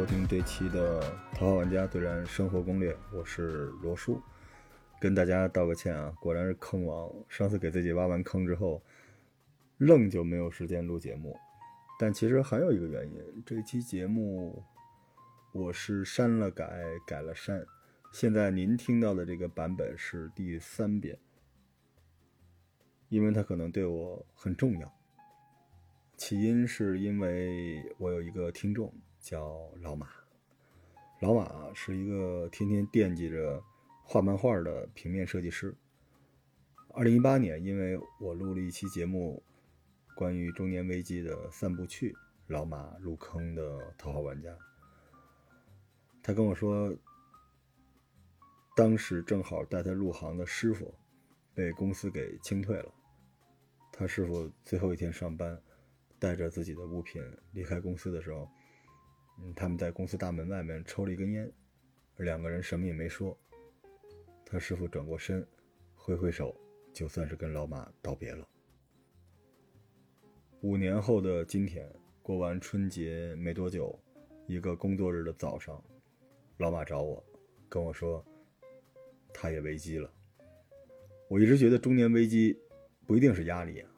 收听这期的《头号玩家对战生活攻略》，我是罗叔，跟大家道个歉啊，果然是坑王。上次给自己挖完坑之后，愣就没有时间录节目。但其实还有一个原因，这期节目我是删了改，改了删，现在您听到的这个版本是第三遍，因为它可能对我很重要。起因是因为我有一个听众叫老马，老马是一个天天惦记着画漫画的平面设计师。二零一八年，因为我录了一期节目，关于中年危机的三部曲，老马入坑的头号玩家。他跟我说，当时正好带他入行的师傅被公司给清退了，他师傅最后一天上班。带着自己的物品离开公司的时候，他们在公司大门外面抽了一根烟，两个人什么也没说。他师傅转过身，挥挥手，就算是跟老马道别了。五年后的今天，过完春节没多久，一个工作日的早上，老马找我，跟我说，他也危机了。我一直觉得中年危机不一定是压力啊。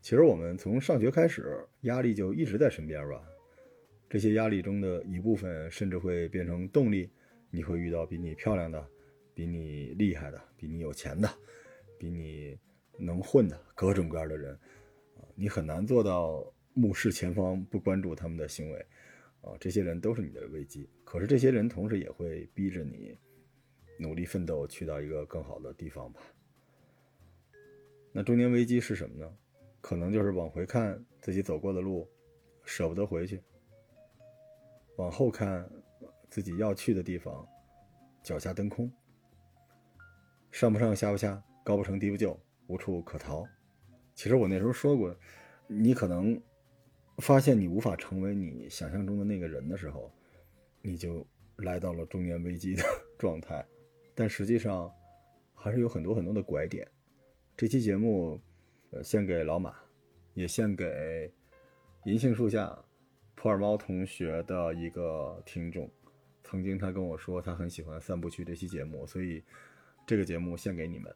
其实我们从上学开始，压力就一直在身边吧。这些压力中的一部分，甚至会变成动力。你会遇到比你漂亮的、比你厉害的、比你有钱的、比你能混的各种各样的人啊，你很难做到目视前方不关注他们的行为啊。这些人都是你的危机，可是这些人同时也会逼着你努力奋斗，去到一个更好的地方吧。那中年危机是什么呢？可能就是往回看自己走过的路，舍不得回去；往后看自己要去的地方，脚下蹬空。上不上下不下，高不成低不就，无处可逃。其实我那时候说过，你可能发现你无法成为你想象中的那个人的时候，你就来到了中年危机的 状态。但实际上，还是有很多很多的拐点。这期节目。呃，献给老马，也献给银杏树下普洱猫同学的一个听众。曾经他跟我说，他很喜欢三部曲这期节目，所以这个节目献给你们。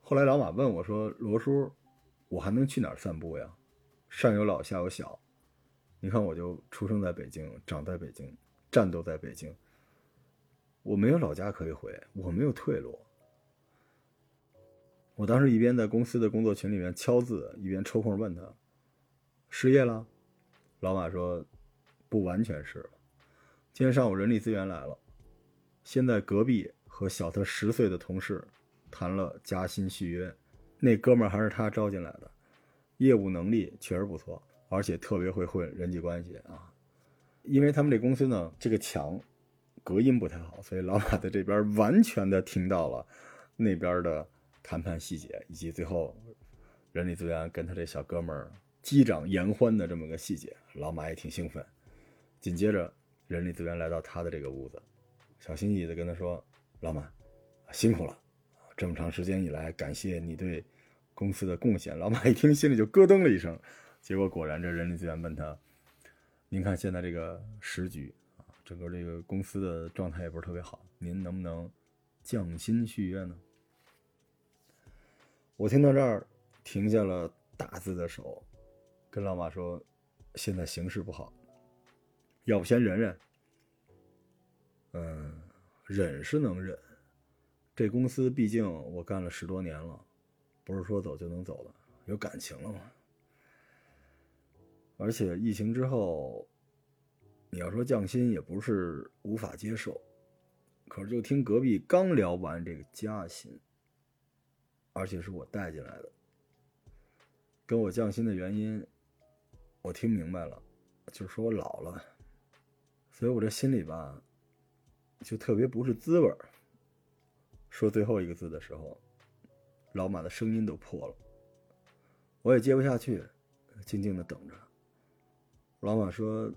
后来老马问我说：“罗叔，我还能去哪儿散步呀？上有老，下有小。你看，我就出生在北京，长在北京，战斗在北京。我没有老家可以回，我没有退路。”我当时一边在公司的工作群里面敲字，一边抽空问他：“失业了？”老马说：“不完全是。今天上午人力资源来了，现在隔壁和小他十岁的同事谈了加薪续约，那哥们儿还是他招进来的，业务能力确实不错，而且特别会混人际关系啊。因为他们这公司呢，这个墙隔音不太好，所以老马在这边完全的听到了那边的。”谈判细节以及最后人力资源跟他这小哥们儿击掌言欢的这么个细节，老马也挺兴奋。紧接着人力资源来到他的这个屋子，小心翼翼的跟他说：“老马，辛苦了，这么长时间以来，感谢你对公司的贡献。”老马一听心里就咯噔了一声。结果果然，这人力资源问他：“您看现在这个时局啊，整个这个公司的状态也不是特别好，您能不能降薪续约呢？”我听到这儿，停下了打字的手，跟老马说：“现在形势不好，要不先忍忍。”嗯，忍是能忍，这公司毕竟我干了十多年了，不是说走就能走的，有感情了嘛。而且疫情之后，你要说降薪也不是无法接受，可是就听隔壁刚聊完这个加薪。而且是我带进来的，跟我降薪的原因，我听明白了，就是说我老了，所以我这心里吧，就特别不是滋味说最后一个字的时候，老马的声音都破了，我也接不下去，静静的等着。老马说：“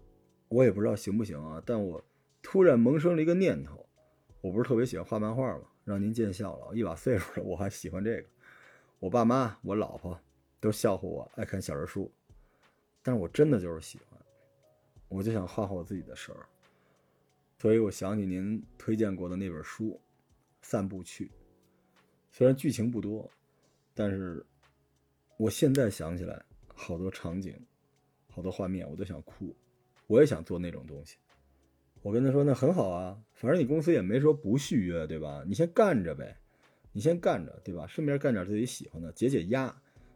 我也不知道行不行啊，但我突然萌生了一个念头，我不是特别喜欢画漫画吗？”让您见笑了，一把岁数了，我还喜欢这个。我爸妈、我老婆都笑话我爱看小人书，但是我真的就是喜欢。我就想画画我自己的事儿。所以我想起您推荐过的那本书《散步去》，虽然剧情不多，但是我现在想起来，好多场景，好多画面，我都想哭。我也想做那种东西。我跟他说：“那很好啊，反正你公司也没说不续约，对吧？你先干着呗，你先干着，对吧？顺便干点自己喜欢的，解解压。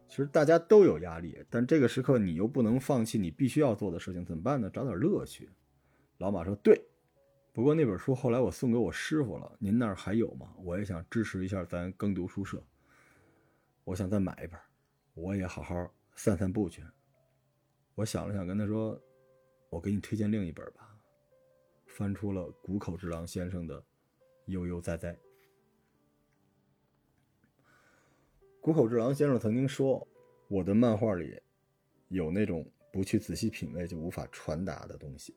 其实大家都有压力，但这个时刻你又不能放弃你必须要做的事情，怎么办呢？找点乐趣。”老马说：“对。”不过那本书后来我送给我师傅了，您那儿还有吗？我也想支持一下咱耕读书社，我想再买一本，我也好好散散步去。我想了想，跟他说：“我给你推荐另一本吧。”翻出了谷口之郎先生的《悠悠哉哉》。谷口治郎先生曾经说：“我的漫画里有那种不去仔细品味就无法传达的东西。”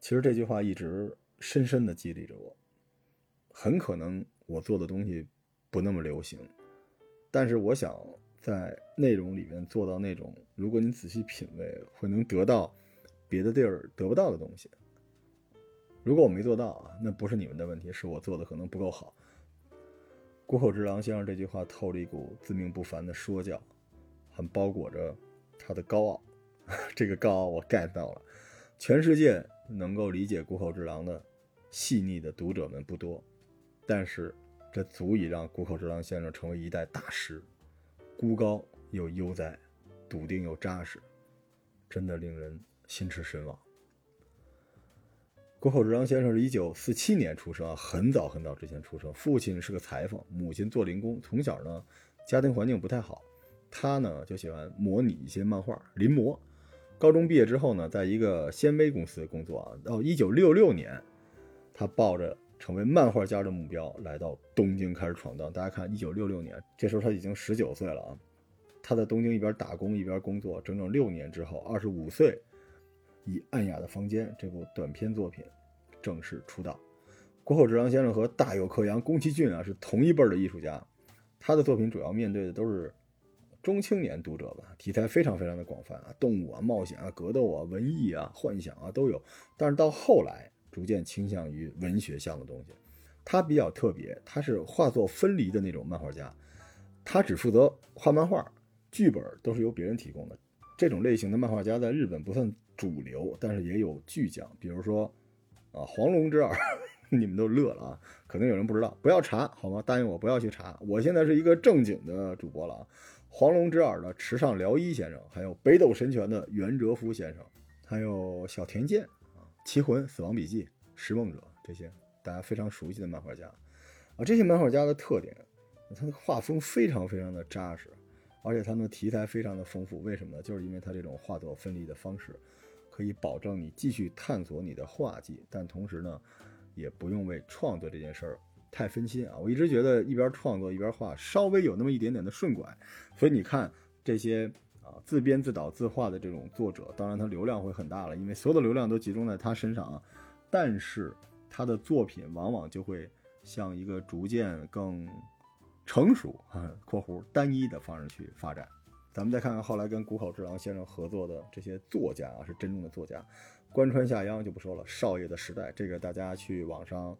其实这句话一直深深的激励着我。很可能我做的东西不那么流行，但是我想在内容里面做到那种，如果你仔细品味，会能得到别的地儿得不到的东西。如果我没做到啊，那不是你们的问题，是我做的可能不够好。谷口治郎先生这句话透着一股自命不凡的说教，很包裹着他的高傲。这个高傲我 get 到了。全世界能够理解谷口治郎的细腻的读者们不多，但是这足以让谷口治郎先生成为一代大师。孤高又悠哉，笃定又扎实，真的令人心驰神往。谷口治郎先生是一九四七年出生啊，很早很早之前出生。父亲是个裁缝，母亲做零工。从小呢，家庭环境不太好，他呢就喜欢模拟一些漫画，临摹。高中毕业之后呢，在一个纤维公司工作啊。到一九六六年，他抱着成为漫画家的目标来到东京开始闯荡。大家看，一九六六年，这时候他已经十九岁了啊。他在东京一边打工一边工作，整整六年之后，二十五岁。以《暗哑的房间》这部短篇作品正式出道。谷口治郎先生和大友克洋、宫崎骏啊是同一辈的艺术家，他的作品主要面对的都是中青年读者吧，题材非常非常的广泛啊，动物啊、冒险啊、格斗啊、文艺啊、幻想啊都有。但是到后来逐渐倾向于文学向的东西。他比较特别，他是画作分离的那种漫画家，他只负责画漫画，剧本都是由别人提供的。这种类型的漫画家在日本不算。主流，但是也有巨匠，比如说，啊，黄龙之耳，你们都乐了啊，可能有人不知道，不要查好吗？答应我不要去查，我现在是一个正经的主播了啊。黄龙之耳的池上辽一先生，还有北斗神拳的袁哲夫先生，还有小田健啊，棋魂、死亡笔记、食梦者这些大家非常熟悉的漫画家啊，这些漫画家的特点，他的画风非常非常的扎实，而且他们的题材非常的丰富，为什么呢？就是因为他这种画作分离的方式。可以保证你继续探索你的画技，但同时呢，也不用为创作这件事儿太分心啊。我一直觉得一边创作一边画，稍微有那么一点点的顺拐。所以你看这些啊自编自导自画的这种作者，当然他流量会很大了，因为所有的流量都集中在他身上啊。但是他的作品往往就会向一个逐渐更成熟啊（括弧单一的）方式去发展。咱们再看看后来跟谷口治郎先生合作的这些作家啊，是真正的作家。关川夏央就不说了，《少爷的时代》这个大家去网上，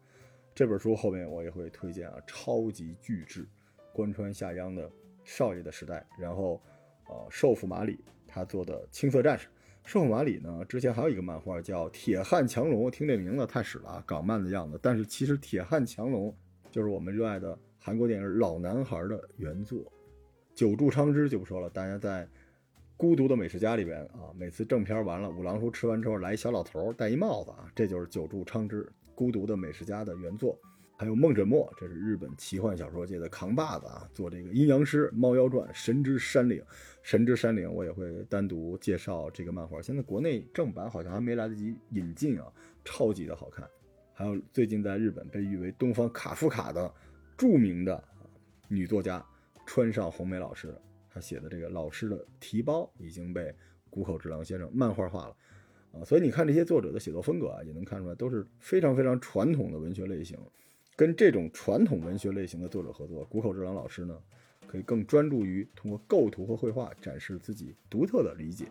这本书后面我也会推荐啊，超级巨制。关川夏央的《少爷的时代》，然后，呃，寿府马里他做的《青色战士》。寿府马里呢，之前还有一个漫画叫《铁汉强龙》，听这名字太屎了啊，港漫的样子。但是其实《铁汉强龙》就是我们热爱的韩国电影《老男孩》的原作。久住昌之就不说了，大家在《孤独的美食家》里边啊，每次正片完了，五郎叔吃完之后来一小老头戴一帽子啊，这就是久住昌之《孤独的美食家》的原作。还有梦枕墨，这是日本奇幻小说界的扛把子啊，做这个阴阳师、猫妖传、神之山岭、神之山岭，我也会单独介绍这个漫画。现在国内正版好像还没来得及引进啊，超级的好看。还有最近在日本被誉为东方卡夫卡的著名的女作家。川上红梅老师，他写的这个老师的提包已经被谷口治郎先生漫画化了，啊，所以你看这些作者的写作风格啊，也能看出来都是非常非常传统的文学类型。跟这种传统文学类型的作者合作，谷口治郎老师呢，可以更专注于通过构图和绘画展示自己独特的理解，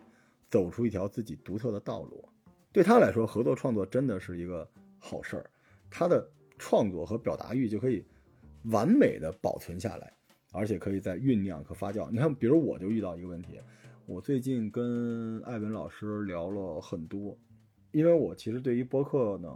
走出一条自己独特的道路。对他来说，合作创作真的是一个好事儿，他的创作和表达欲就可以完美的保存下来，而且可以在酝酿和发酵。你看，比如我就遇到一个问题，我最近跟艾文老师聊了很多，因为我其实对于播客呢，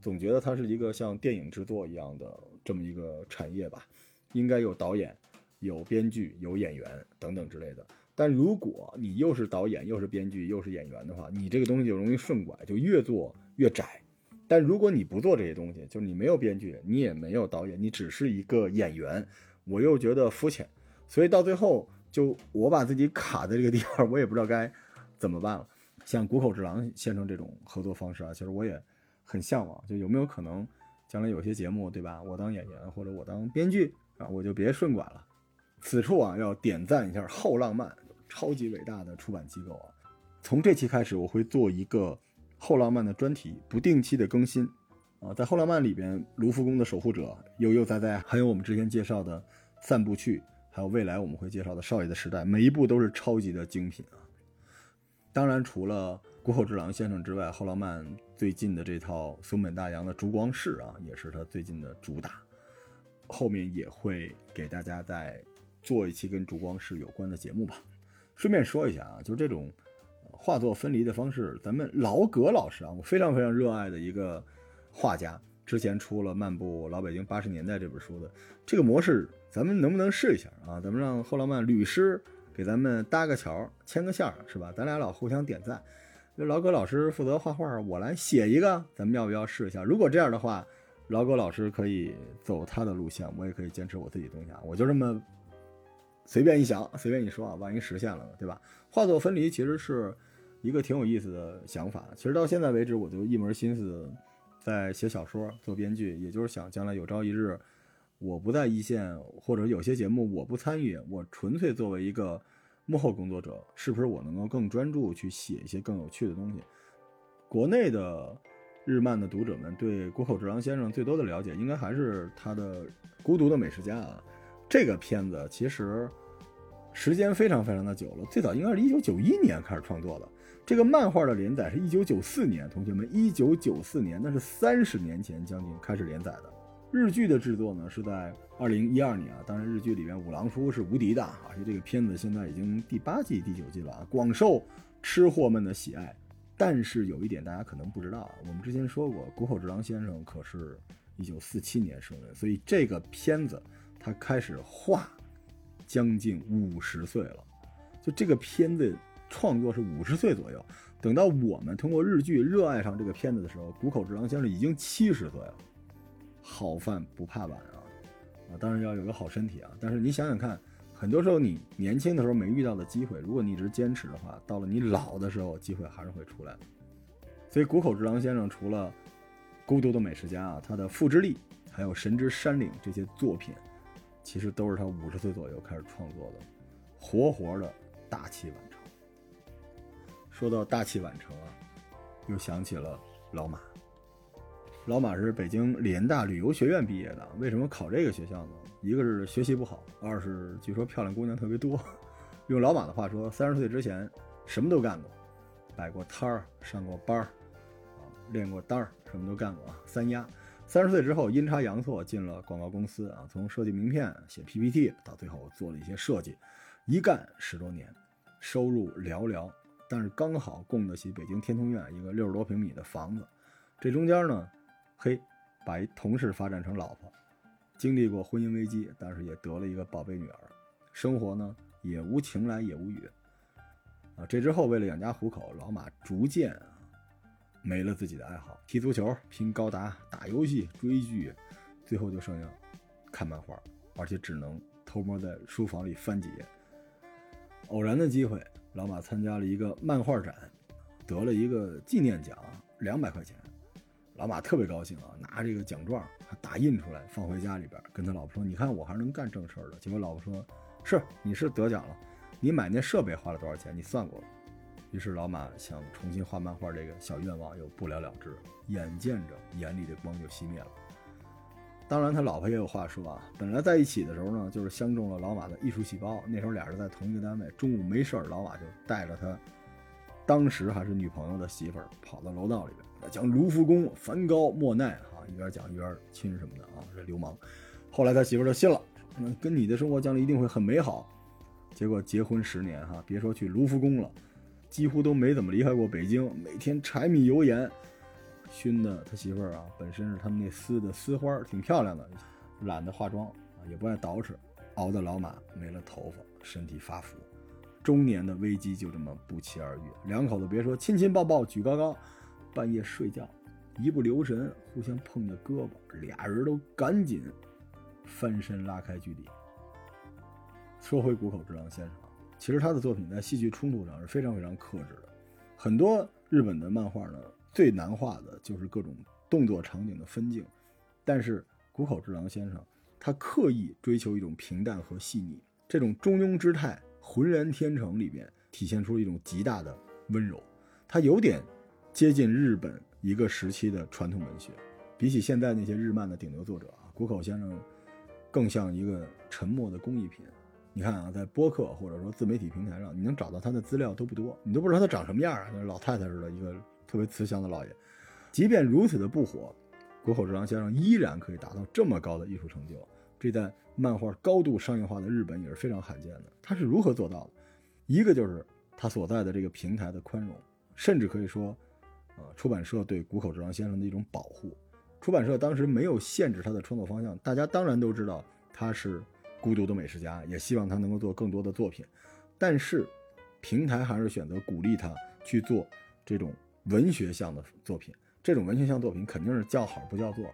总觉得它是一个像电影制作一样的这么一个产业吧，应该有导演、有编剧、有演员等等之类的。但如果你又是导演又是编剧又是演员的话，你这个东西就容易顺拐，就越做越窄。但如果你不做这些东西，就是你没有编剧，你也没有导演，你只是一个演员，我又觉得肤浅，所以到最后就我把自己卡在这个地方，我也不知道该怎么办了。像谷口之郎先生这种合作方式啊，其实我也很向往。就有没有可能将来有些节目，对吧？我当演员或者我当编剧啊，我就别顺拐了。此处啊，要点赞一下后浪漫。超级伟大的出版机构啊！从这期开始，我会做一个后浪漫的专题，不定期的更新啊。在后浪漫里边，卢浮宫的守护者、悠悠哉哉，还有我们之前介绍的散步去，还有未来我们会介绍的少爷的时代，每一部都是超级的精品啊。当然，除了谷口治郎先生之外，后浪漫最近的这套松本大洋的烛光室啊，也是他最近的主打。后面也会给大家再做一期跟烛光室有关的节目吧。顺便说一下啊，就是这种画作分离的方式，咱们老葛老师啊，我非常非常热爱的一个画家，之前出了《漫步老北京八十年代》这本书的这个模式，咱们能不能试一下啊？咱们让后浪漫律师给咱们搭个桥，牵个线儿，是吧？咱俩老互相点赞。那老葛老师负责画画，我来写一个，咱们要不要试一下？如果这样的话，老葛老师可以走他的路线，我也可以坚持我自己东西啊。我就这么。随便一想，随便一说啊，万一实现了呢，对吧？画作分离其实是一个挺有意思的想法。其实到现在为止，我就一门心思在写小说、做编剧，也就是想将来有朝一日，我不在一线，或者有些节目我不参与，我纯粹作为一个幕后工作者，是不是我能够更专注去写一些更有趣的东西？国内的日漫的读者们对谷口哲郎先生最多的了解，应该还是他的《孤独的美食家》啊。这个片子其实时间非常非常的久了，最早应该是一九九一年开始创作的。这个漫画的连载是一九九四年，同学们，一九九四年那是三十年前将近开始连载的。日剧的制作呢是在二零一二年啊，当然日剧里面五郎叔是无敌的啊，而且这个片子现在已经第八季、第九季了啊，广受吃货们的喜爱。但是有一点大家可能不知道啊，我们之前说过，谷口治郎先生可是一九四七年生人，所以这个片子。他开始画，将近五十岁了。就这个片子创作是五十岁左右。等到我们通过日剧热爱上这个片子的时候，谷口治郎先生已经七十岁了。好饭不怕晚啊！啊，当然要有个好身体啊。但是你想想看，很多时候你年轻的时候没遇到的机会，如果你一直坚持的话，到了你老的时候，机会还是会出来。所以谷口治郎先生除了《孤独的美食家》啊，他的《复之力》还有《神之山岭》这些作品。其实都是他五十岁左右开始创作的，活活的大器晚成。说到大器晚成啊，又想起了老马。老马是北京联大旅游学院毕业的，为什么考这个学校呢？一个是学习不好，二是据说漂亮姑娘特别多。用老马的话说，三十岁之前什么都干过，摆过摊儿，上过班儿，啊，练过单儿，什么都干过啊，三压。三十岁之后，阴差阳错进了广告公司啊，从设计名片、写 PPT 到最后做了一些设计，一干十多年，收入寥寥，但是刚好供得起北京天通苑一个六十多平米的房子。这中间呢，嘿，把一同事发展成老婆，经历过婚姻危机，但是也得了一个宝贝女儿，生活呢也无情来也无语啊。这之后，为了养家糊口，老马逐渐啊。没了自己的爱好，踢足球、拼高达、打游戏、追剧，最后就剩下看漫画，而且只能偷摸在书房里翻几页。偶然的机会，老马参加了一个漫画展，得了一个纪念奖，两百块钱。老马特别高兴啊，拿这个奖状还打印出来放回家里边，跟他老婆说：“你看我还是能干正事的。”结果老婆说：“是，你是得奖了，你买那设备花了多少钱？你算过了？”于是老马想重新画漫画这个小愿望又不了了之，眼见着眼里的光就熄灭了。当然他老婆也有话说啊，本来在一起的时候呢，就是相中了老马的艺术细胞。那时候俩人在同一个单位，中午没事儿，老马就带着他当时还是女朋友的媳妇儿，跑到楼道里边讲卢浮宫梵高莫奈啊，一边讲一边亲什么的啊，这流氓。后来他媳妇儿就信了，那跟你的生活将来一定会很美好。结果结婚十年哈，别说去卢浮宫了，几乎都没怎么离开过北京，每天柴米油盐熏的他媳妇儿啊，本身是他们那丝的丝花，挺漂亮的，懒得化妆，也不爱捯饬，熬的老马没了头发，身体发福。中年的危机就这么不期而遇，两口子别说亲亲抱抱举高高，半夜睡觉一不留神互相碰着胳膊，俩人都赶紧翻身拉开距离。说回谷口治郎先生，其实他的作品在戏剧冲突上是非常非常克制的。很多日本的漫画呢，最难画的就是各种动作场景的分镜，但是谷口治郎先生他刻意追求一种平淡和细腻，这种中庸之态。浑然天成里边体现出一种极大的温柔，他有点接近日本一个时期的传统文学。比起现在那些日漫的顶流作者啊，谷口先生更像一个沉默的工艺品。你看啊，在播客或者说自媒体平台上，你能找到他的资料都不多，你都不知道他长什么样啊，像老太太似的，一个特别慈祥的老爷。即便如此的不火，谷口治郎先生依然可以达到这么高的艺术成就。这在漫画高度商业化的日本也是非常罕见的。他是如何做到的？一个就是他所在的这个平台的宽容，甚至可以说，呃，出版社对谷口治郎先生的一种保护。出版社当时没有限制他的创作方向，大家当然都知道他是孤独的美食家，也希望他能够做更多的作品。但是，平台还是选择鼓励他去做这种文学向的作品。这种文学向作品肯定是叫好不叫座。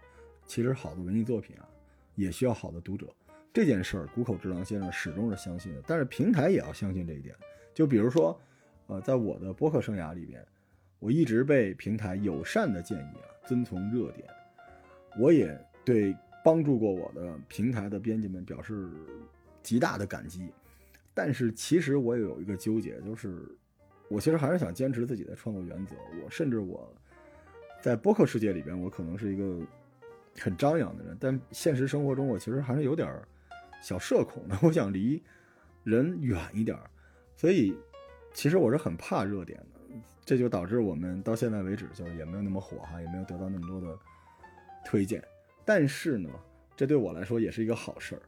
其实，好的文艺作品啊。也需要好的读者，这件事儿谷口治郎先生始终是相信的。但是平台也要相信这一点。就比如说，呃，在我的播客生涯里边，我一直被平台友善的建议啊，遵从热点。我也对帮助过我的平台的编辑们表示极大的感激。但是其实我也有一个纠结，就是我其实还是想坚持自己的创作原则。我甚至我在播客世界里边，我可能是一个。很张扬的人，但现实生活中我其实还是有点小社恐的。我想离人远一点，所以其实我是很怕热点的。这就导致我们到现在为止就是也没有那么火哈，也没有得到那么多的推荐。但是呢，这对我来说也是一个好事儿。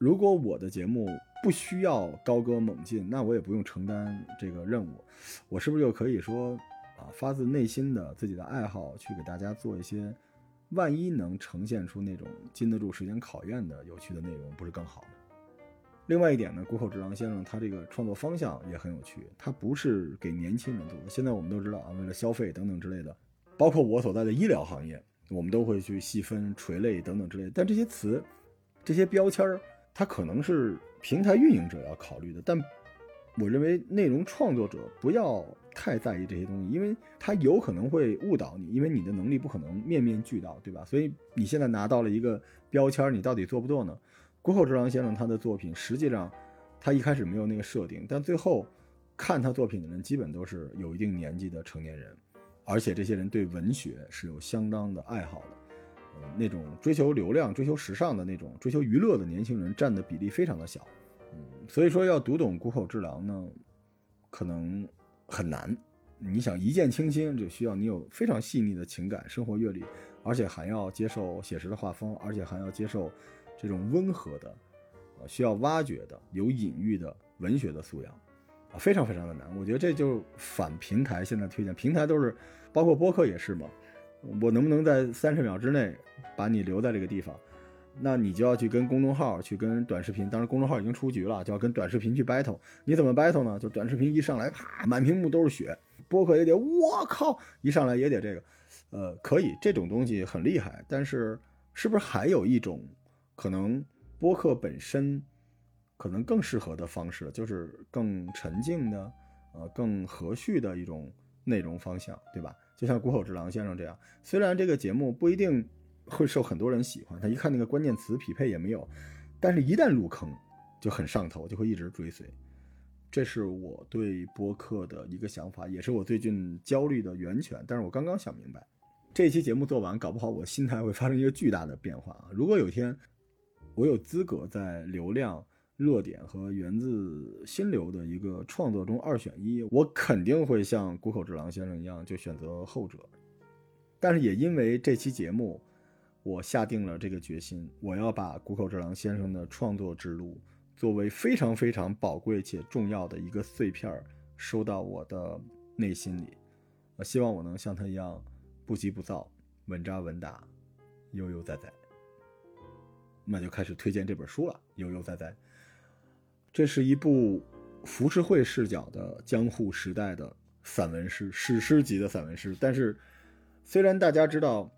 如果我的节目不需要高歌猛进，那我也不用承担这个任务。我是不是就可以说啊，发自内心的自己的爱好去给大家做一些？万一能呈现出那种经得住时间考验的有趣的内容，不是更好吗？另外一点呢，谷口治郎先生他这个创作方向也很有趣，他不是给年轻人做的。现在我们都知道啊，为了消费等等之类的，包括我所在的医疗行业，我们都会去细分垂类等等之类。但这些词、这些标签儿，它可能是平台运营者要考虑的，但我认为内容创作者不要。太在意这些东西，因为他有可能会误导你，因为你的能力不可能面面俱到，对吧？所以你现在拿到了一个标签，你到底做不做呢？谷口治郎先生他的作品，实际上他一开始没有那个设定，但最后看他作品的人基本都是有一定年纪的成年人，而且这些人对文学是有相当的爱好的。那种追求流量、追求时尚的那种、追求娱乐的年轻人占的比例非常的小。嗯，所以说要读懂谷口治郎呢，可能。很难，你想一见倾心，就需要你有非常细腻的情感、生活阅历，而且还要接受写实的画风，而且还要接受这种温和的、呃需要挖掘的、有隐喻的文学的素养，啊，非常非常的难。我觉得这就反平台现在推荐，平台都是，包括播客也是嘛，我能不能在三十秒之内把你留在这个地方？那你就要去跟公众号去跟短视频，当然公众号已经出局了，就要跟短视频去 battle。你怎么 battle 呢？就短视频一上来，啪，满屏幕都是血。播客也得，我靠，一上来也得这个，呃，可以，这种东西很厉害。但是，是不是还有一种可能，播客本身可能更适合的方式，就是更沉静的，呃，更和煦的一种内容方向，对吧？就像谷口治郎先生这样，虽然这个节目不一定。会受很多人喜欢，他一看那个关键词匹配也没有，但是一旦入坑，就很上头，就会一直追随。这是我对播客的一个想法，也是我最近焦虑的源泉。但是我刚刚想明白，这期节目做完，搞不好我心态会发生一个巨大的变化啊！如果有一天我有资格在流量热点和源自心流的一个创作中二选一，我肯定会像谷口治郎先生一样，就选择后者。但是也因为这期节目，我下定了这个决心，我要把谷口治郎先生的创作之路作为非常非常宝贵且重要的一个碎片收到我的内心里。我希望我能像他一样不急不躁、稳扎稳打、悠悠哉哉。那就开始推荐这本书了，悠悠哉哉。这是一部浮世绘视角的江户时代的散文诗，史诗级的散文诗。但是，虽然大家知道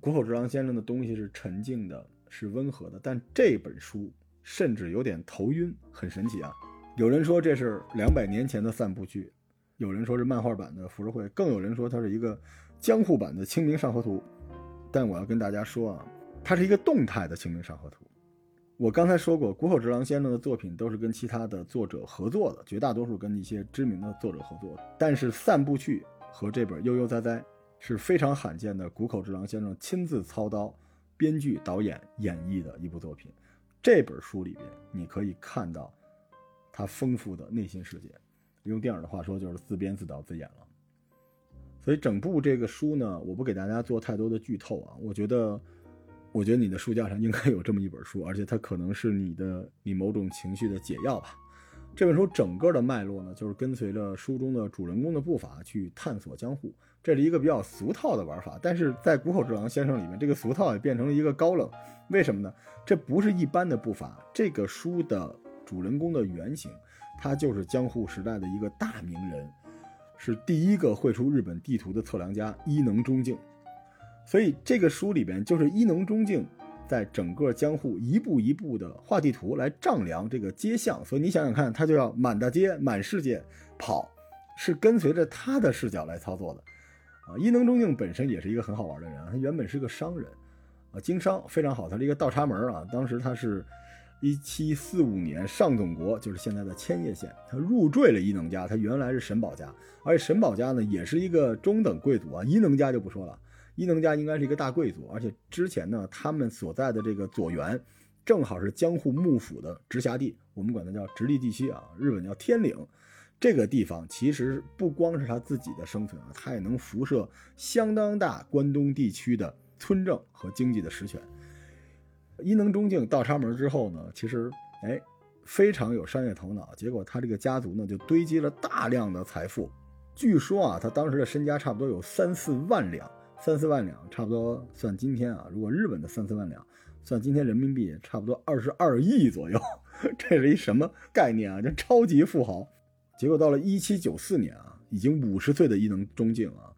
谷口治郎先生的东西是沉静的，是温和的，但这本书甚至有点头晕，很神奇啊！有人说这是两百年前的散步剧，有人说是漫画版的浮世绘，更有人说它是一个江户版的《清明上河图》。但我要跟大家说啊，它是一个动态的《清明上河图》。我刚才说过，谷口直郎先生的作品都是跟其他的作者合作的，绝大多数跟一些知名的作者合作。但是散步去和这本悠悠哉哉是非常罕见的，谷口直郎先生亲自操刀编剧、导演演绎的一部作品。这本书里边你可以看到他丰富的内心世界，用电影的话说就是自编自导自演了。所以整部这个书呢，我不给大家做太多的剧透啊，我觉得。我觉得你的书架上应该有这么一本书，而且它可能是你的你某种情绪的解药吧。这本书整个的脉络呢，就是跟随着书中的主人公的步伐去探索江户。这是一个比较俗套的玩法，但是在谷口之郎先生里面，这个俗套也变成了一个高冷。为什么呢？这不是一般的步伐。这个书的主人公的原型，他就是江户时代的一个大名人，是第一个绘出日本地图的测量家伊能忠敬。所以这个书里边就是伊能忠敬，在整个江户一步一步的画地图来丈量这个街巷。所以你想想看，他就要满大街、满世界跑，是跟随着他的视角来操作的。啊，伊能忠敬本身也是一个很好玩的人啊，他原本是个商人，啊，经商非常好，他是一个倒插门啊。当时他是一七四五年上总国，就是现在的千叶县，他入赘了伊能家，他原来是神保家，而且神保家呢也是一个中等贵族啊，伊能家就不说了。伊能家应该是一个大贵族，而且之前呢，他们所在的这个左原，正好是江户幕府的直辖地，我们管它叫直隶地区啊，日本叫天领。这个地方其实不光是他自己的生存啊，他也能辐射相当大关东地区的村政和经济的实权。伊能忠敬倒插门之后呢，其实哎非常有商业头脑，结果他这个家族呢就堆积了大量的财富，据说啊，他当时的身家差不多有三四万两。三四万两，差不多算今天啊，如果日本的三四万两，算今天人民币，差不多二十二亿左右。这是一什么概念啊？就超级富豪。结果到了一七九四年啊，已经五十岁的伊能忠敬啊，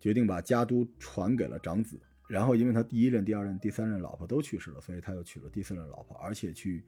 决定把家督传给了长子。然后因为他第一任、第二任、第三任老婆都去世了，所以他又娶了第四任老婆，而且去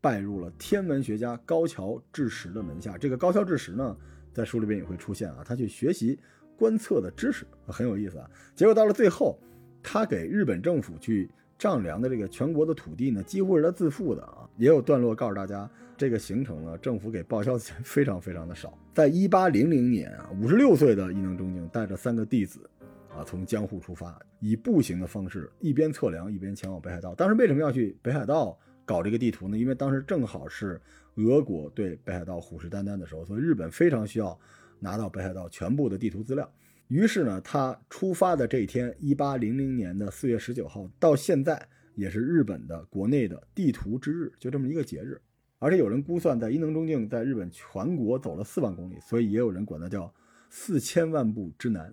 拜入了天文学家高桥智石的门下。这个高桥智石呢，在书里边也会出现啊，他去学习。观测的知识很有意思啊，结果到了最后，他给日本政府去丈量的这个全国的土地呢，几乎是他自付的啊。也有段落告诉大家，这个行程呢，政府给报销的钱非常非常的少。在一八零零年啊，五十六岁的伊能忠敬带着三个弟子，啊，从江户出发，以步行的方式一边测量一边前往北海道。当时为什么要去北海道搞这个地图呢？因为当时正好是俄国对北海道虎视眈眈的时候，所以日本非常需要。拿到北海道全部的地图资料，于是呢，他出发的这一天，一八零零年的四月十九号，到现在也是日本的国内的地图之日，就这么一个节日。而且有人估算，在伊能忠敬在日本全国走了四万公里，所以也有人管它叫四千万步之南。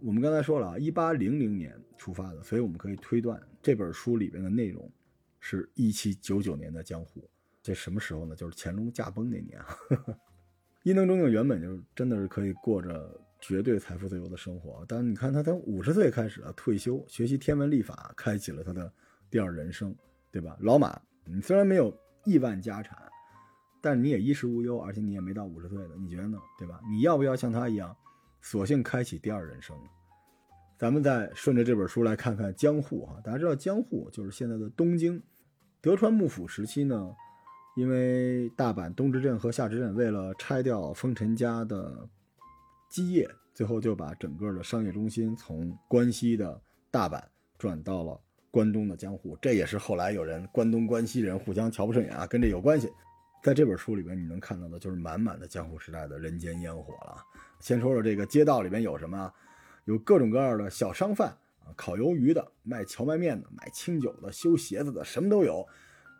我们刚才说了啊，一八零零年出发的，所以我们可以推断这本书里边的内容是一七九九年的江湖。这什么时候呢？就是乾隆驾崩那年啊。伊能忠就原本就真的是可以过着绝对财富自由的生活，但你看他从五十岁开始啊退休，学习天文历法，开启了他的第二人生，对吧？老马，你虽然没有亿万家产，但你也衣食无忧，而且你也没到五十岁的，你觉得呢？对吧？你要不要像他一样，索性开启第二人生？咱们再顺着这本书来看看江户哈，大家知道江户就是现在的东京，德川幕府时期呢。因为大阪东之镇和下之镇为了拆掉丰臣家的基业，最后就把整个的商业中心从关西的大阪转到了关东的江户。这也是后来有人关东关西人互相瞧不顺眼啊，跟这有关系。在这本书里边，你能看到的就是满满的江户时代的人间烟火了。先说说这个街道里边有什么，有各种各样的小商贩啊，烤鱿鱼的，卖荞麦面的，买清酒的，修鞋子的，什么都有。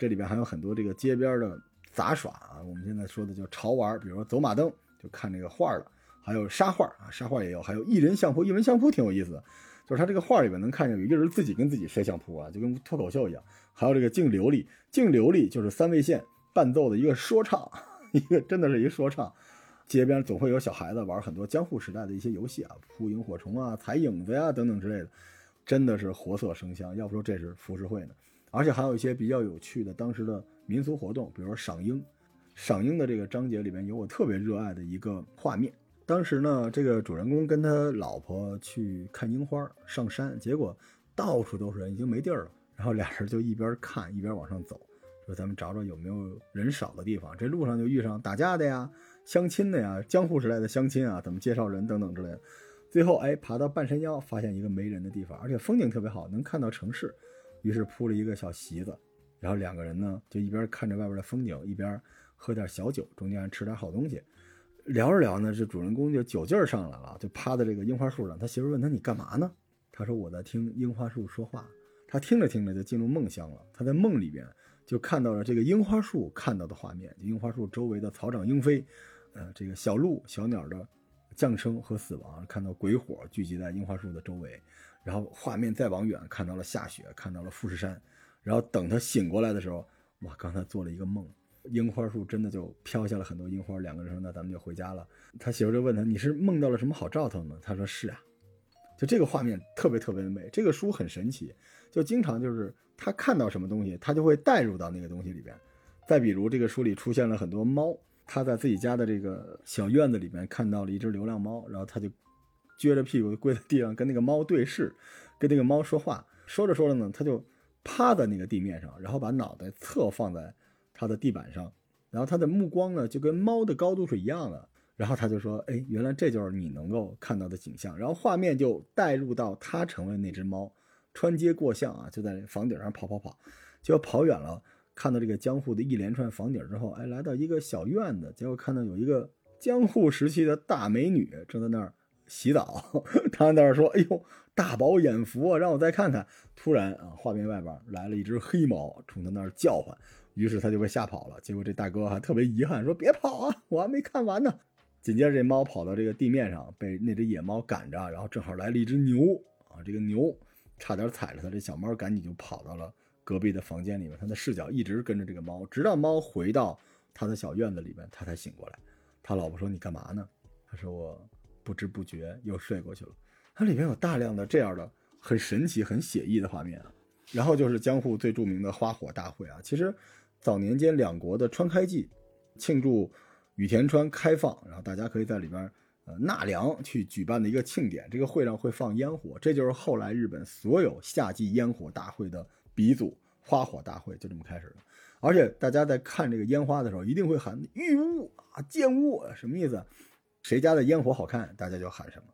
这里边还有很多这个街边的杂耍啊，我们现在说的叫潮玩，比如说走马灯，就看这个画了，还有沙画啊，沙画也有，还有一人相扑，一人相扑挺有意思的，就是他这个画里边能看见有一个人自己跟自己摔相扑啊，就跟脱口秀一样。还有这个净流利，净流利就是三味线。伴奏的一个说唱，一个真的是一个说唱。街边总会有小孩子玩很多江户时代的一些游戏啊，扑萤火虫啊、踩影子呀等等之类的，真的是活色生香。要不说这是浮世绘呢。而且还有一些比较有趣的当时的民俗活动，比如说赏樱。赏樱的这个章节里面有我特别热爱的一个画面。当时呢，这个主人公跟他老婆去看樱花，上山，结果到处都是人，已经没地儿了。然后俩人就一边看一边往上走。说咱们找找有没有人少的地方，这路上就遇上打架的呀、相亲的呀、江户时代的相亲啊，怎么介绍人等等之类的。最后哎，爬到半山腰，发现一个没人的地方，而且风景特别好，能看到城市。于是铺了一个小席子，然后两个人呢就一边看着外边的风景，一边喝点小酒，中间吃点好东西。聊着聊呢，这主人公就酒劲儿上来了，就趴在这个樱花树上。他媳妇问他：“你干嘛呢？”他说：“我在听樱花树说话。”他听着听着就进入梦乡了。他在梦里边。就看到了这个樱花树看到的画面，樱花树周围的草长莺飞，呃，这个小鹿、小鸟的降生和死亡，看到鬼火聚集在樱花树的周围，然后画面再往远看到了下雪，看到了富士山，然后等他醒过来的时候，哇，刚才做了一个梦，樱花树真的就飘下了很多樱花，两个人说那咱们就回家了。他媳妇就问他你是梦到了什么好兆头吗？他说是啊，就这个画面特别特别的美，这个书很神奇，就经常就是。他看到什么东西，他就会带入到那个东西里边。再比如，这个书里出现了很多猫，他在自己家的这个小院子里面看到了一只流浪猫，然后他就撅着屁股跪在地上跟那个猫对视，跟那个猫说话。说着说着呢，他就趴在那个地面上，然后把脑袋侧放在他的地板上，然后他的目光呢就跟猫的高度是一样的。然后他就说：“哎，原来这就是你能够看到的景象。”然后画面就带入到他成为那只猫。穿街过巷啊，就在房顶上跑跑跑，结果跑远了，看到这个江户的一连串房顶之后，哎，来到一个小院子，结果看到有一个江户时期的大美女正在那儿洗澡，他在那儿说：“哎呦，大饱眼福啊，让我再看看。”突然啊，画面外边来了一只黑猫，冲他那儿叫唤，于是他就被吓跑了。结果这大哥还特别遗憾，说：“别跑啊，我还没看完呢。”紧接着这猫跑到这个地面上，被那只野猫赶着，然后正好来了一只牛啊，这个牛。差点踩着他，这小猫赶紧就跑到了隔壁的房间里面。他的视角一直跟着这个猫，直到猫回到他的小院子里面，他才醒过来。他老婆说：“你干嘛呢？”他说：“我不知不觉又睡过去了。”它里面有大量的这样的很神奇、很写意的画面啊。然后就是江户最著名的花火大会啊。其实早年间两国的川开季，庆祝羽田川开放，然后大家可以在里边。纳凉去举办的一个庆典，这个会上会放烟火，这就是后来日本所有夏季烟火大会的鼻祖——花火大会，就这么开始的。而且大家在看这个烟花的时候，一定会喊“御物啊，见物”，什么意思？谁家的烟火好看，大家就喊什么。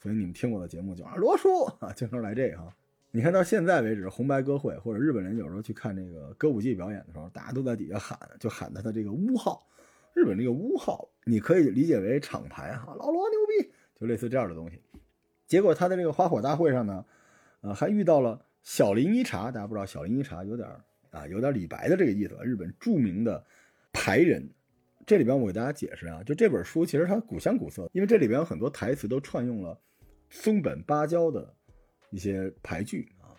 所以你们听我的节目就啊，罗叔啊，经常来这个哈。你看到现在为止，红白歌会或者日本人有时候去看这个歌舞伎表演的时候，大家都在底下喊，就喊他的这个屋号。日本这个屋号，你可以理解为厂牌哈，老罗牛逼，就类似这样的东西。结果他在这个花火大会上呢，呃，还遇到了小林一茶。大家不知道小林一茶有点啊，有点李白的这个意思。日本著名的牌人，这里边我给大家解释啊，就这本书其实它古香古色，因为这里边有很多台词都串用了松本芭蕉的一些牌句啊。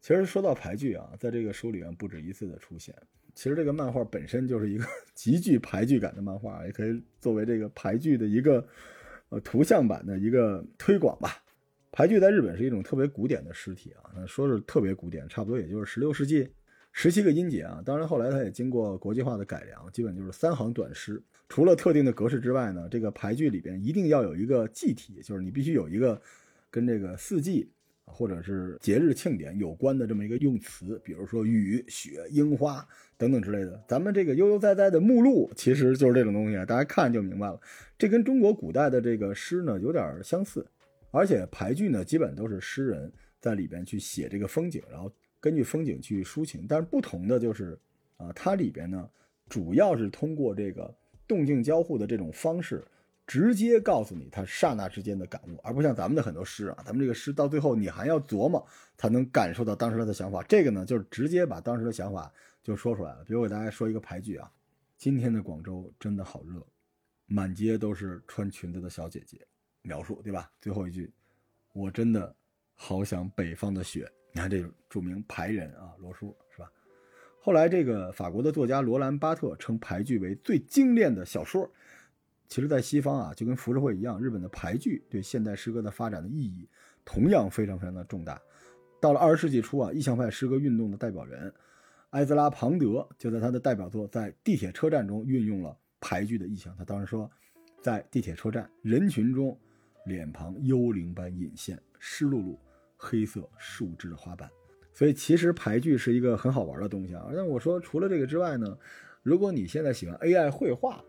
其实说到牌句啊，在这个书里面不止一次的出现。其实这个漫画本身就是一个 极具排剧感的漫画，也可以作为这个排句的一个呃图像版的一个推广吧。排剧在日本是一种特别古典的诗体啊，说是特别古典，差不多也就是十六世纪十七个音节啊。当然后来它也经过国际化的改良，基本就是三行短诗。除了特定的格式之外呢，这个排句里边一定要有一个祭体，就是你必须有一个跟这个四季。或者是节日庆典有关的这么一个用词，比如说雨、雪、樱花等等之类的。咱们这个悠悠哉哉的目录其实就是这种东西，大家看就明白了。这跟中国古代的这个诗呢有点相似，而且排句呢基本都是诗人在里边去写这个风景，然后根据风景去抒情。但是不同的就是啊，它里边呢主要是通过这个动静交互的这种方式，直接告诉你他刹那之间的感悟，而不像咱们的很多诗啊，咱们这个诗到最后你还要琢磨才能感受到当时他的想法。这个呢，就是直接把当时的想法就说出来了。比如给大家说一个排句啊：今天的广州真的好热，满街都是穿裙子的小姐姐。描述对吧？最后一句，我真的好想北方的雪。你看这著名排人啊，罗叔是吧？后来这个法国的作家罗兰巴特称排句为最精炼的小说。其实，在西方啊，就跟浮世绘一样，日本的排句对现代诗歌的发展的意义同样非常非常的重大。到了二十世纪初啊，意象派诗歌运动的代表人埃兹拉庞德就在他的代表作《在地铁车站》中运用了排句的意象。他当时说，在地铁车站人群中。脸庞幽灵般隐现，湿漉漉，黑色树枝的花瓣。所以其实排句是一个很好玩的东西啊。但我说除了这个之外呢，如果你现在喜欢 AI 绘画，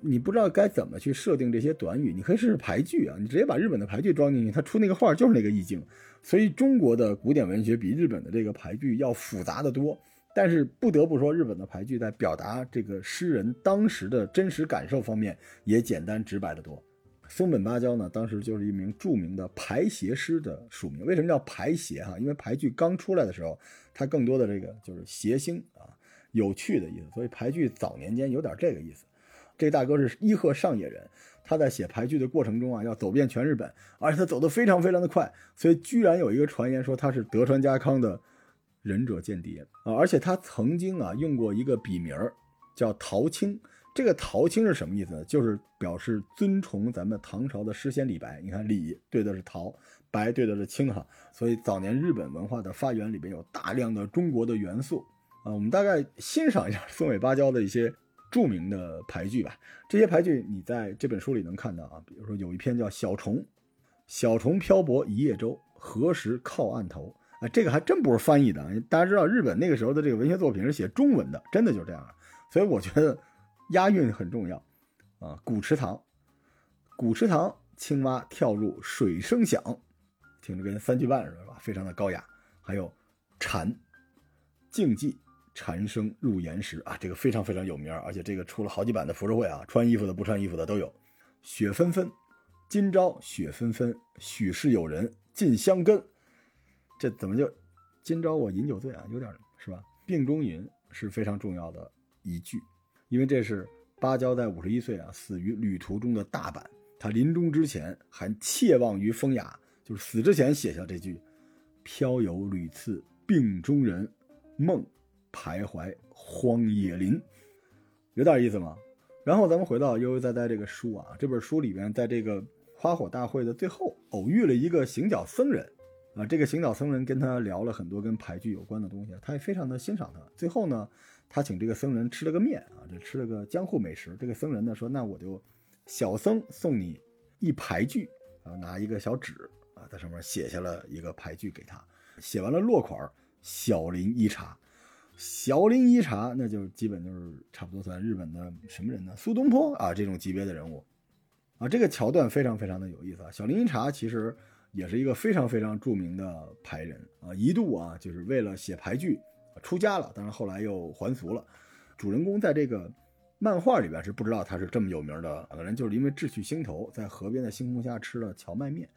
你不知道该怎么去设定这些短语，你可以试试排句啊。你直接把日本的排句装进去，它出那个画就是那个意境。所以中国的古典文学比日本的这个排句要复杂的多。但是不得不说，日本的排句在表达这个诗人当时的真实感受方面也简单直白的多。松本芭蕉呢，当时就是一名著名的排写师的署名。为什么叫排写哈？因为排剧刚出来的时候，它更多的这个就是谐星啊，有趣的意思。所以排剧早年间有点这个意思。这大哥是伊贺上野人，他在写排剧的过程中啊，要走遍全日本，而且他走得非常非常的快，所以居然有一个传言说他是德川家康的忍者间谍啊！而且他曾经啊用过一个笔名叫陶青。这个陶青是什么意思呢？就是表示尊崇咱们唐朝的诗仙李白。你看李对的是陶，白对的是青哈，所以早年日本文化的发源里边有大量的中国的元素啊。我们大概欣赏一下松尾芭蕉的一些著名的排句吧。这些排句你在这本书里能看到啊。比如说有一篇叫《小虫》，小虫漂泊一叶舟，何时靠岸头？啊，这个还真不是翻译的。大家知道日本那个时候的这个文学作品是写中文的，真的就这样。所以我觉得。押韵很重要，啊，古池塘，古池塘，青蛙跳入水声响，听着跟三句半似的，是吧？非常的高雅。还有蝉，静寂，蝉声入岩石啊，这个非常非常有名，而且这个出了好几版的浮世绘啊，穿衣服的不穿衣服的都有。雪纷纷，今朝雪纷纷，许是有人尽香根，这怎么就今朝我饮酒醉啊？有点是吧？病中吟是非常重要的一句。因为这是芭蕉在五十一岁啊死于旅途中的大阪，他临终之前还切望于风雅，就是死之前写下这句：“飘游屡次病中人，梦徘徊荒野林”，有点意思吗？然后咱们回到悠悠哉哉这个书啊，这本书里边，在这个花火大会的最后，偶遇了一个行脚僧人啊，这个行脚僧人跟他聊了很多跟牌具有关的东西，他也非常的欣赏他。最后呢。他请这个僧人吃了个面啊，就吃了个江户美食。这个僧人呢说：“那我就小僧送你一排句啊，拿一个小纸啊，在上面写下了一个排句给他。写完了落款小林一茶，小林一茶那就基本就是差不多算日本的什么人呢？苏东坡啊这种级别的人物啊。这个桥段非常非常的有意思啊。小林一茶其实也是一个非常非常著名的排人啊，一度啊就是为了写排句。”出家了，但是后来又还俗了。主人公在这个漫画里边是不知道他是这么有名的可能，就是因为志趣心头，在河边的星空下吃了荞麦面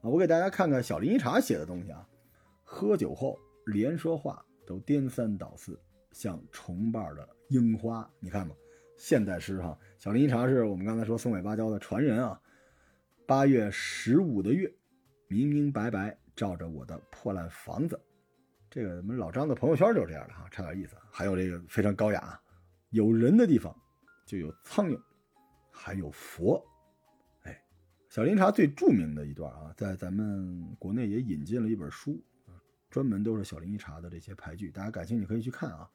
啊。我给大家看看小林一茶写的东西啊。喝酒后连说话都颠三倒四，像重瓣的樱花。你看吧，现代诗哈。小林一茶是我们刚才说松尾芭蕉的传人啊。八月十五的月，明明白白照着我的破烂房子。这个我们老张的朋友圈就是这样的哈，差点意思。还有这个非常高雅，有人的地方就有苍蝇，还有佛。哎，小林茶最著名的一段啊，在咱们国内也引进了一本书，专门都是小林一茶的这些牌句，大家感兴趣可以去看啊。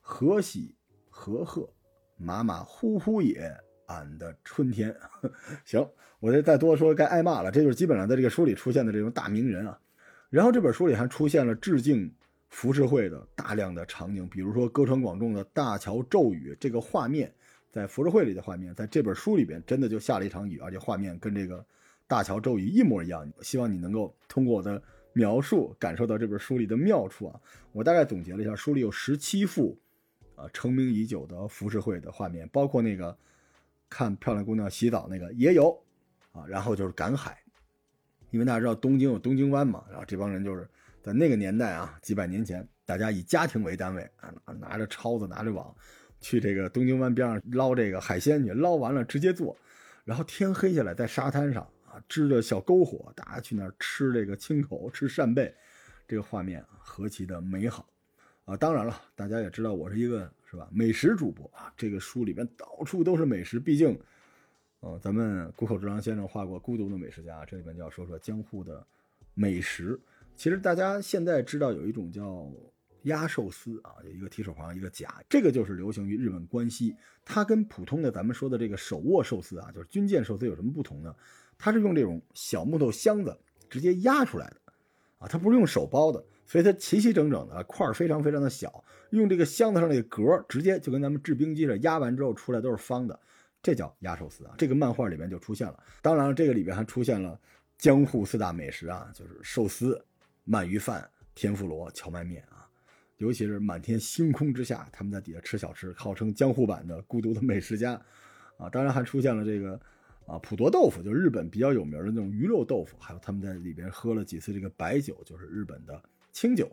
何喜何贺，马马虎虎也，俺的春天。行，我这再多说该挨骂了。这就是基本上在这个书里出现的这种大名人啊。然后这本书里还出现了致敬浮世绘的大量的场景，比如说歌川广重的大桥骤雨这个画面，在浮世绘里的画面，在这本书里边真的就下了一场雨，而且画面跟这个大桥骤雨一模一样。希望你能够通过我的描述感受到这本书里的妙处啊！我大概总结了一下，书里有十七幅啊成名已久的浮世绘的画面，包括那个看漂亮姑娘洗澡那个也有啊。然后就是赶海，因为大家知道东京有东京湾嘛，然后这帮人就是在那个年代啊，几百年前，大家以家庭为单位啊，拿着抄子拿着网去这个东京湾边上捞这个海鲜去，捞完了直接做，然后天黑下来在沙滩上啊。支着小篝火，大家去那儿吃这个青口，吃扇贝，这个画面何其的美好啊！当然了，大家也知道我是一个是吧美食主播啊，这个书里边到处都是美食，毕竟，呃，咱们谷口直郎先生画过《孤独的美食家》，这里面就要说说江户的美食。其实大家现在知道有一种叫。鸭寿司啊，有一个提手旁一个甲，这个就是流行于日本关西。它跟普通的咱们说的这个手握寿司啊，就是军舰寿司有什么不同呢？它是用这种小木头箱子直接压出来的，啊，它不是用手包的，所以它齐齐整整的块儿非常非常的小，用这个箱子上那个格直接就跟咱们制冰机似的，压完之后出来都是方的，这叫鸭寿司啊。这个漫画里面就出现了，当然了，这个里边还出现了江户四大美食啊，就是寿司、鳗鱼饭、天妇罗、荞麦面啊。尤其是满天星空之下，他们在底下吃小吃，号称江户版的孤独的美食家，啊，当然还出现了这个啊普陀豆腐，就是日本比较有名的那种鱼肉豆腐，还有他们在里边喝了几次这个白酒，就是日本的清酒，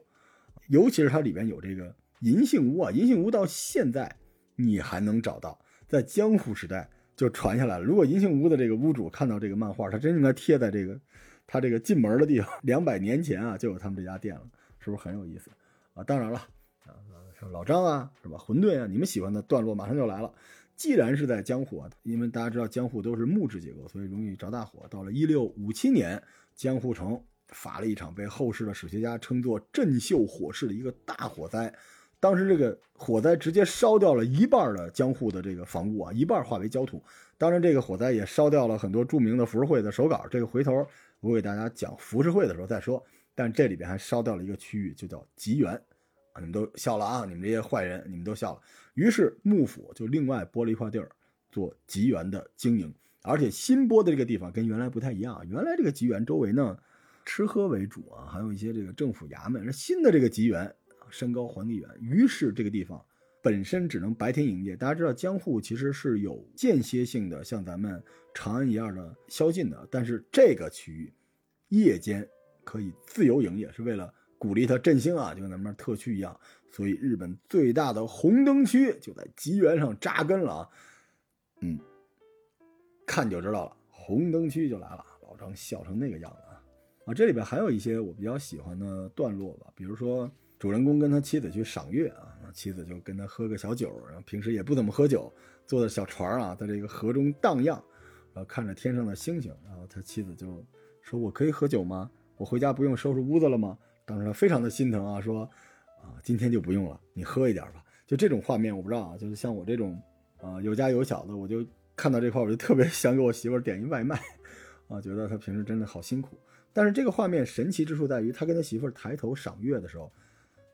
尤其是它里边有这个银杏屋啊，银杏屋到现在你还能找到，在江户时代就传下来了。如果银杏屋的这个屋主看到这个漫画，他真应该贴在这个他这个进门的地方，两百年前啊就有他们这家店了，是不是很有意思？啊，当然了，啊，像老张啊，是吧？馄饨啊，你们喜欢的段落马上就来了。既然是在江户啊，因为大家知道江户都是木质结构，所以容易着大火。到了一六五七年，江户城发了一场被后世的史学家称作“镇秀火势”的一个大火灾。当时这个火灾直接烧掉了一半的江户的这个房屋啊，一半化为焦土。当然，这个火灾也烧掉了很多著名的浮世绘的手稿。这个回头我给大家讲浮世绘的时候再说。但这里边还烧掉了一个区域，就叫吉原，啊，你们都笑了啊！你们这些坏人，你们都笑了。于是幕府就另外拨了一块地儿做吉原的经营，而且新拨的这个地方跟原来不太一样。原来这个吉原周围呢，吃喝为主啊，还有一些这个政府衙门。新的这个吉原，山高皇帝远，于是这个地方本身只能白天营业。大家知道江户其实是有间歇性的，像咱们长安一样的宵禁的，但是这个区域夜间。可以自由营业，是为了鼓励它振兴啊，就跟咱们特区一样。所以日本最大的红灯区就在吉原上扎根了啊。嗯，看就知道了，红灯区就来了。老张笑成那个样子啊！啊，这里边还有一些我比较喜欢的段落吧，比如说主人公跟他妻子去赏月啊，妻子就跟他喝个小酒，然后平时也不怎么喝酒，坐的小船啊，在这个河中荡漾，然后看着天上的星星，然后他妻子就说：“我可以喝酒吗？”我回家不用收拾屋子了吗？当时他非常的心疼啊，说，啊，今天就不用了，你喝一点吧。就这种画面，我不知道啊，就是像我这种，啊，有家有小的，我就看到这块，我就特别想给我媳妇点一外卖，啊，觉得他平时真的好辛苦。但是这个画面神奇之处在于，他跟他媳妇抬头赏月的时候，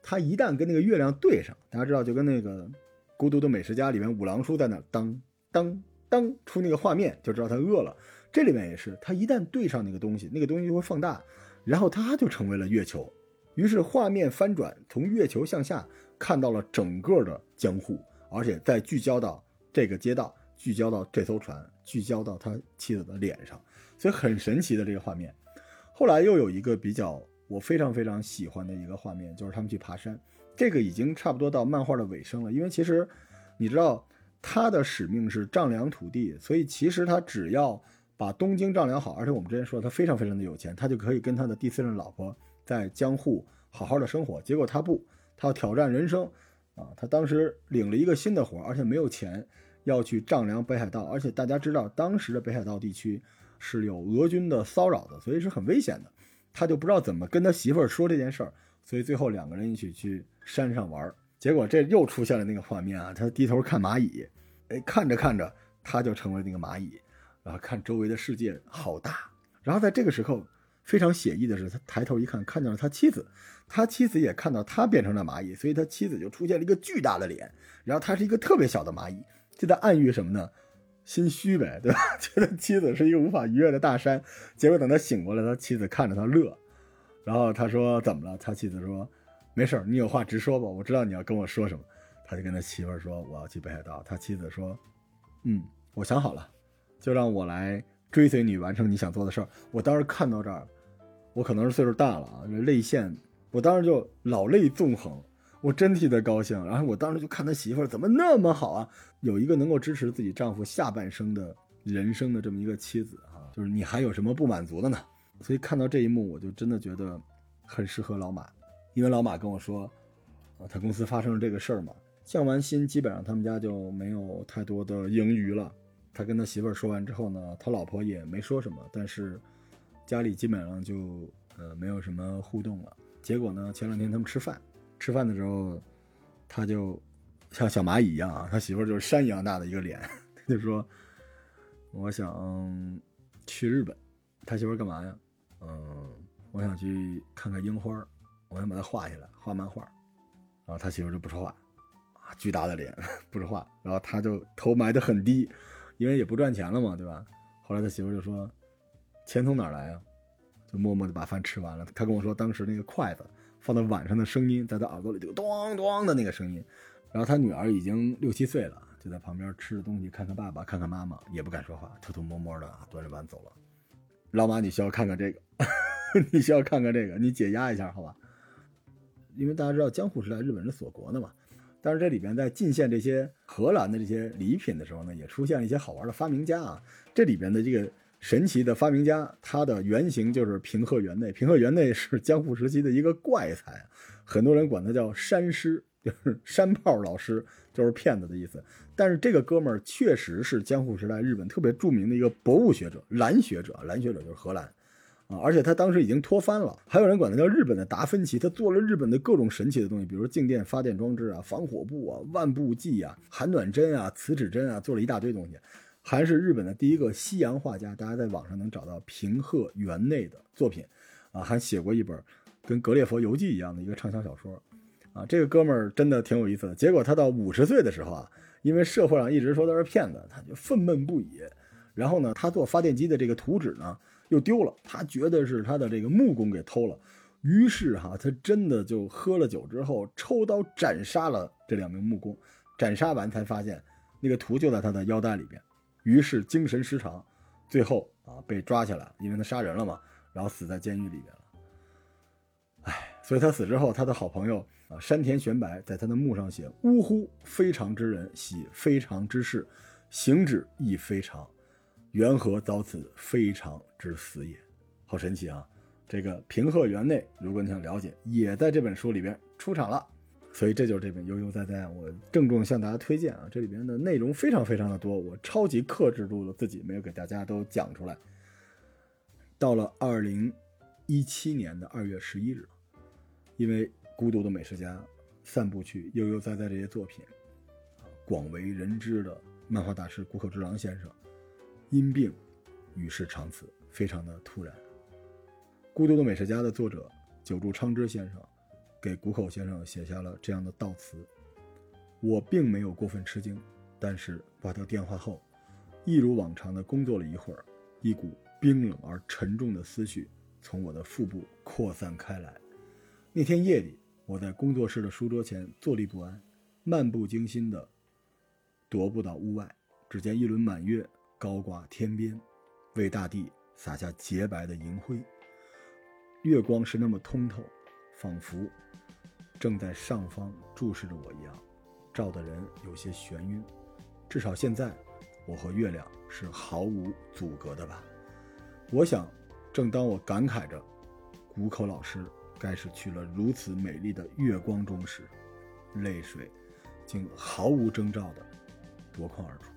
他一旦跟那个月亮对上，大家知道，就跟那个《孤独的美食家》里面五郎叔在那当当当出那个画面，就知道他饿了。这里面也是，他一旦对上那个东西，那个东西就会放大。然后他就成为了月球，于是画面翻转，从月球向下看到了整个的江户，而且再聚焦到这个街道，聚焦到这艘船，聚焦到他妻子的脸上，所以很神奇的这个画面。后来又有一个比较我非常非常喜欢的一个画面，就是他们去爬山，这个已经差不多到漫画的尾声了，因为其实你知道他的使命是丈量土地，所以其实他只要。把东京丈量好，而且我们之前说他非常非常的有钱，他就可以跟他的第四任老婆在江户好好的生活。结果他不，他要挑战人生，啊，他当时领了一个新的活，而且没有钱要去丈量北海道，而且大家知道当时的北海道地区是有俄军的骚扰的，所以是很危险的。他就不知道怎么跟他媳妇儿说这件事儿，所以最后两个人一起去山上玩，结果这又出现了那个画面啊，他低头看蚂蚁，哎，看着看着他就成为那个蚂蚁。然后看周围的世界好大，然后在这个时候非常写意的是，他抬头一看，看见了他妻子，他妻子也看到他变成了蚂蚁，所以他妻子就出现了一个巨大的脸，然后他是一个特别小的蚂蚁，就在暗喻什么呢？心虚呗，对吧？觉得妻子是一个无法逾越的大山，结果等他醒过来，他妻子看着他乐，然后他说怎么了？他妻子说没事你有话直说吧，我知道你要跟我说什么。他就跟他媳妇儿说：“我要去北海道。”他妻子说：“嗯，我想好了，就让我来追随你，完成你想做的事儿。”我当时看到这儿，我可能是岁数大了啊，泪腺，我当时就老泪纵横，我真替他高兴。然后我当时就看他媳妇儿怎么那么好啊，有一个能够支持自己丈夫下半生的人生的这么一个妻子啊，就是你还有什么不满足的呢？所以看到这一幕，我就真的觉得很适合老马，因为老马跟我说，啊，他公司发生了这个事儿嘛。降完薪，基本上他们家就没有太多的盈余了。他跟他媳妇儿说完之后呢，他老婆也没说什么，但是家里基本上就呃没有什么互动了。结果呢，前两天他们吃饭，吃饭的时候，他就像小蚂蚁一样啊，他媳妇儿就是山一样大的一个脸，他就说：“我想去日本。”他媳妇儿干嘛呀？嗯，我想去看看樱花，我想把它画下来，画漫画。然后他媳妇儿就不说话。巨大的脸，不说话，然后他就头埋得很低，因为也不赚钱了嘛，对吧？后来他媳妇就说：“钱从哪儿来啊？”就默默地把饭吃完了。他跟我说，当时那个筷子放到晚上的声音，在他耳朵里就咚咚的那个声音。然后他女儿已经六七岁了，就在旁边吃着东西，看看爸爸，看看妈妈，也不敢说话，偷偷摸摸的端着碗走了。老马，你需要看看这个，你需要看看这个，你解压一下，好吧？因为大家知道江户时代日本是锁国的嘛。但是这里边在进献这些荷兰的这些礼品的时候呢，也出现了一些好玩的发明家啊。这里边的这个神奇的发明家，他的原型就是平贺源内。平贺源内是江户时期的一个怪才，很多人管他叫山师，就是山炮老师，就是骗子的意思。但是这个哥们儿确实是江户时代日本特别著名的一个博物学者，蓝学者，蓝学者就是荷兰。啊！而且他当时已经脱藩了，还有人管他叫日本的达芬奇。他做了日本的各种神奇的东西，比如静电发电装置啊、防火布啊、万步计啊、寒暖针啊、磁指针啊，做了一大堆东西。还是日本的第一个西洋画家，大家在网上能找到平贺源内的作品，啊，还写过一本跟《格列佛游记》一样的一个畅销小说。啊，这个哥们儿真的挺有意思的。结果他到五十岁的时候啊，因为社会上一直说他是骗子，他就愤懑不已。然后呢，他做发电机的这个图纸呢。又丢了，他觉得是他的这个木工给偷了，于是哈，他真的就喝了酒之后抽刀斩杀了这两名木工，斩杀完才发现那个图就在他的腰带里边，于是精神失常，最后啊被抓起来，因为他杀人了嘛，然后死在监狱里边了。哎，所以他死之后，他的好朋友啊山田玄白在他的墓上写：“呜呼，非常之人，喜非常之事，行止亦非常。”缘何遭此非常之死也？好神奇啊！这个平贺源内，如果你想了解，也在这本书里边出场了。所以这就是这本悠悠哉哉，我郑重向大家推荐啊！这里边的内容非常非常的多，我超级克制住了自己，没有给大家都讲出来。到了二零一七年的二月十一日，因为孤独的美食家散步去悠悠哉哉这些作品，广为人知的漫画大师谷口之郎先生。因病与世长辞，非常的突然。《孤独的美食家》的作者久住昌之先生给谷口先生写下了这样的悼词：“我并没有过分吃惊，但是挂掉电话后，一如往常的工作了一会儿，一股冰冷而沉重的思绪从我的腹部扩散开来。那天夜里，我在工作室的书桌前坐立不安，漫不经心地踱步到屋外，只见一轮满月。”高挂天边，为大地洒下洁白的银辉。月光是那么通透，仿佛正在上方注视着我一样，照的人有些眩晕。至少现在，我和月亮是毫无阻隔的吧？我想，正当我感慨着谷口老师该是去了如此美丽的月光中时，泪水竟毫无征兆地夺眶而出。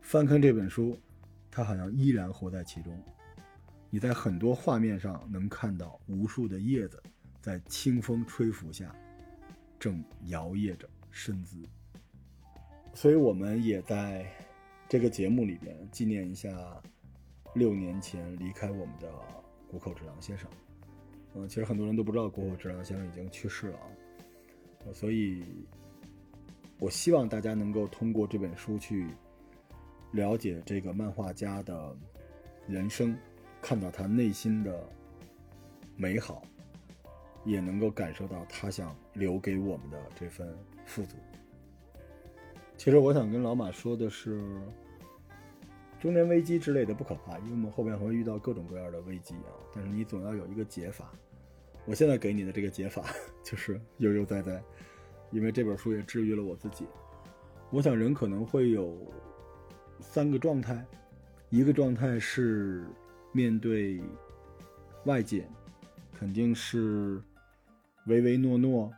翻看这本书，他好像依然活在其中。你在很多画面上能看到无数的叶子，在清风吹拂下，正摇曳着身姿。所以，我们也在这个节目里边纪念一下六年前离开我们的谷口治郎先生。嗯，其实很多人都不知道谷口治郎先生已经去世了啊。所以，我希望大家能够通过这本书去。了解这个漫画家的人生，看到他内心的美好，也能够感受到他想留给我们的这份富足。其实我想跟老马说的是，中年危机之类的不可怕，因为我们后面会遇到各种各样的危机啊。但是你总要有一个解法。我现在给你的这个解法 就是悠悠哉哉，因为这本书也治愈了我自己。我想人可能会有三个状态，一个状态是面对外界，肯定是唯唯诺诺、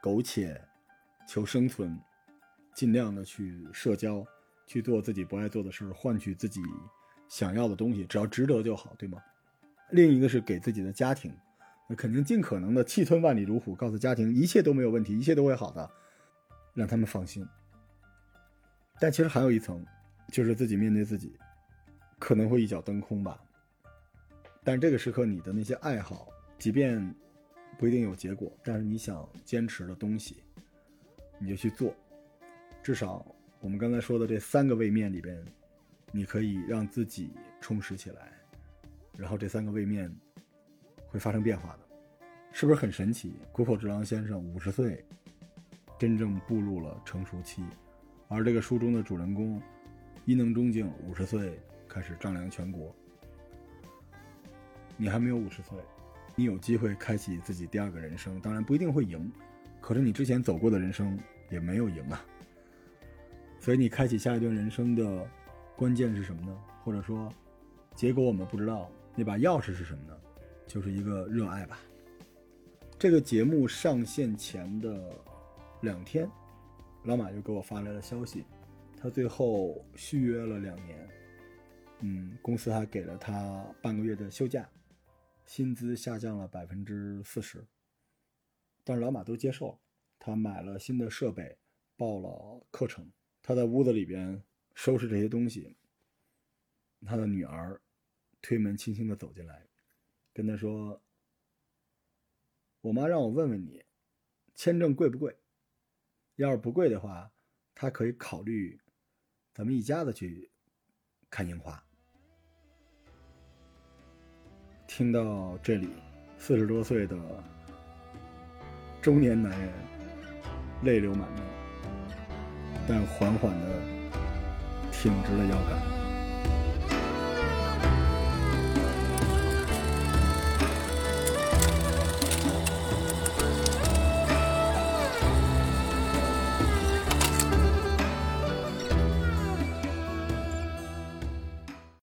苟且、求生存。尽量的去社交，去做自己不爱做的事，换取自己想要的东西，只要值得就好，对吗？另一个是给自己的家庭，那肯定尽可能的气吞万里如虎，告诉家庭一切都没有问题，一切都会好的，让他们放心。但其实还有一层，就是自己面对自己，可能会一脚蹬空吧。但这个时刻，你的那些爱好，即便不一定有结果，但是你想坚持的东西，你就去做。至少，我们刚才说的这三个位面里边，你可以让自己充实起来，然后这三个位面会发生变化的，是不是很神奇？谷口治郎先生五十岁，真正步入了成熟期，而这个书中的主人公伊能忠敬五十岁开始丈量全国，你还没有五十岁，你有机会开启自己第二个人生，当然不一定会赢，可是你之前走过的人生也没有赢啊。所以你开启下一段人生的关键是什么呢？或者说，结果我们不知道，那把钥匙是什么呢？就是一个热爱吧。这个节目上线前的两天，老马就给我发来了消息，他最后续约了两年，嗯，公司还给了他半个月的休假，薪资下降了百分之四十，但是老马都接受了，他买了新的设备，报了课程。他在屋子里边收拾这些东西，他的女儿推门轻轻的走进来，跟他说：“我妈让我问问你，签证贵不贵？要是不贵的话，她可以考虑咱们一家子去看樱花。”听到这里，四十多岁的中年男人泪流满面。但缓缓地挺直了腰杆。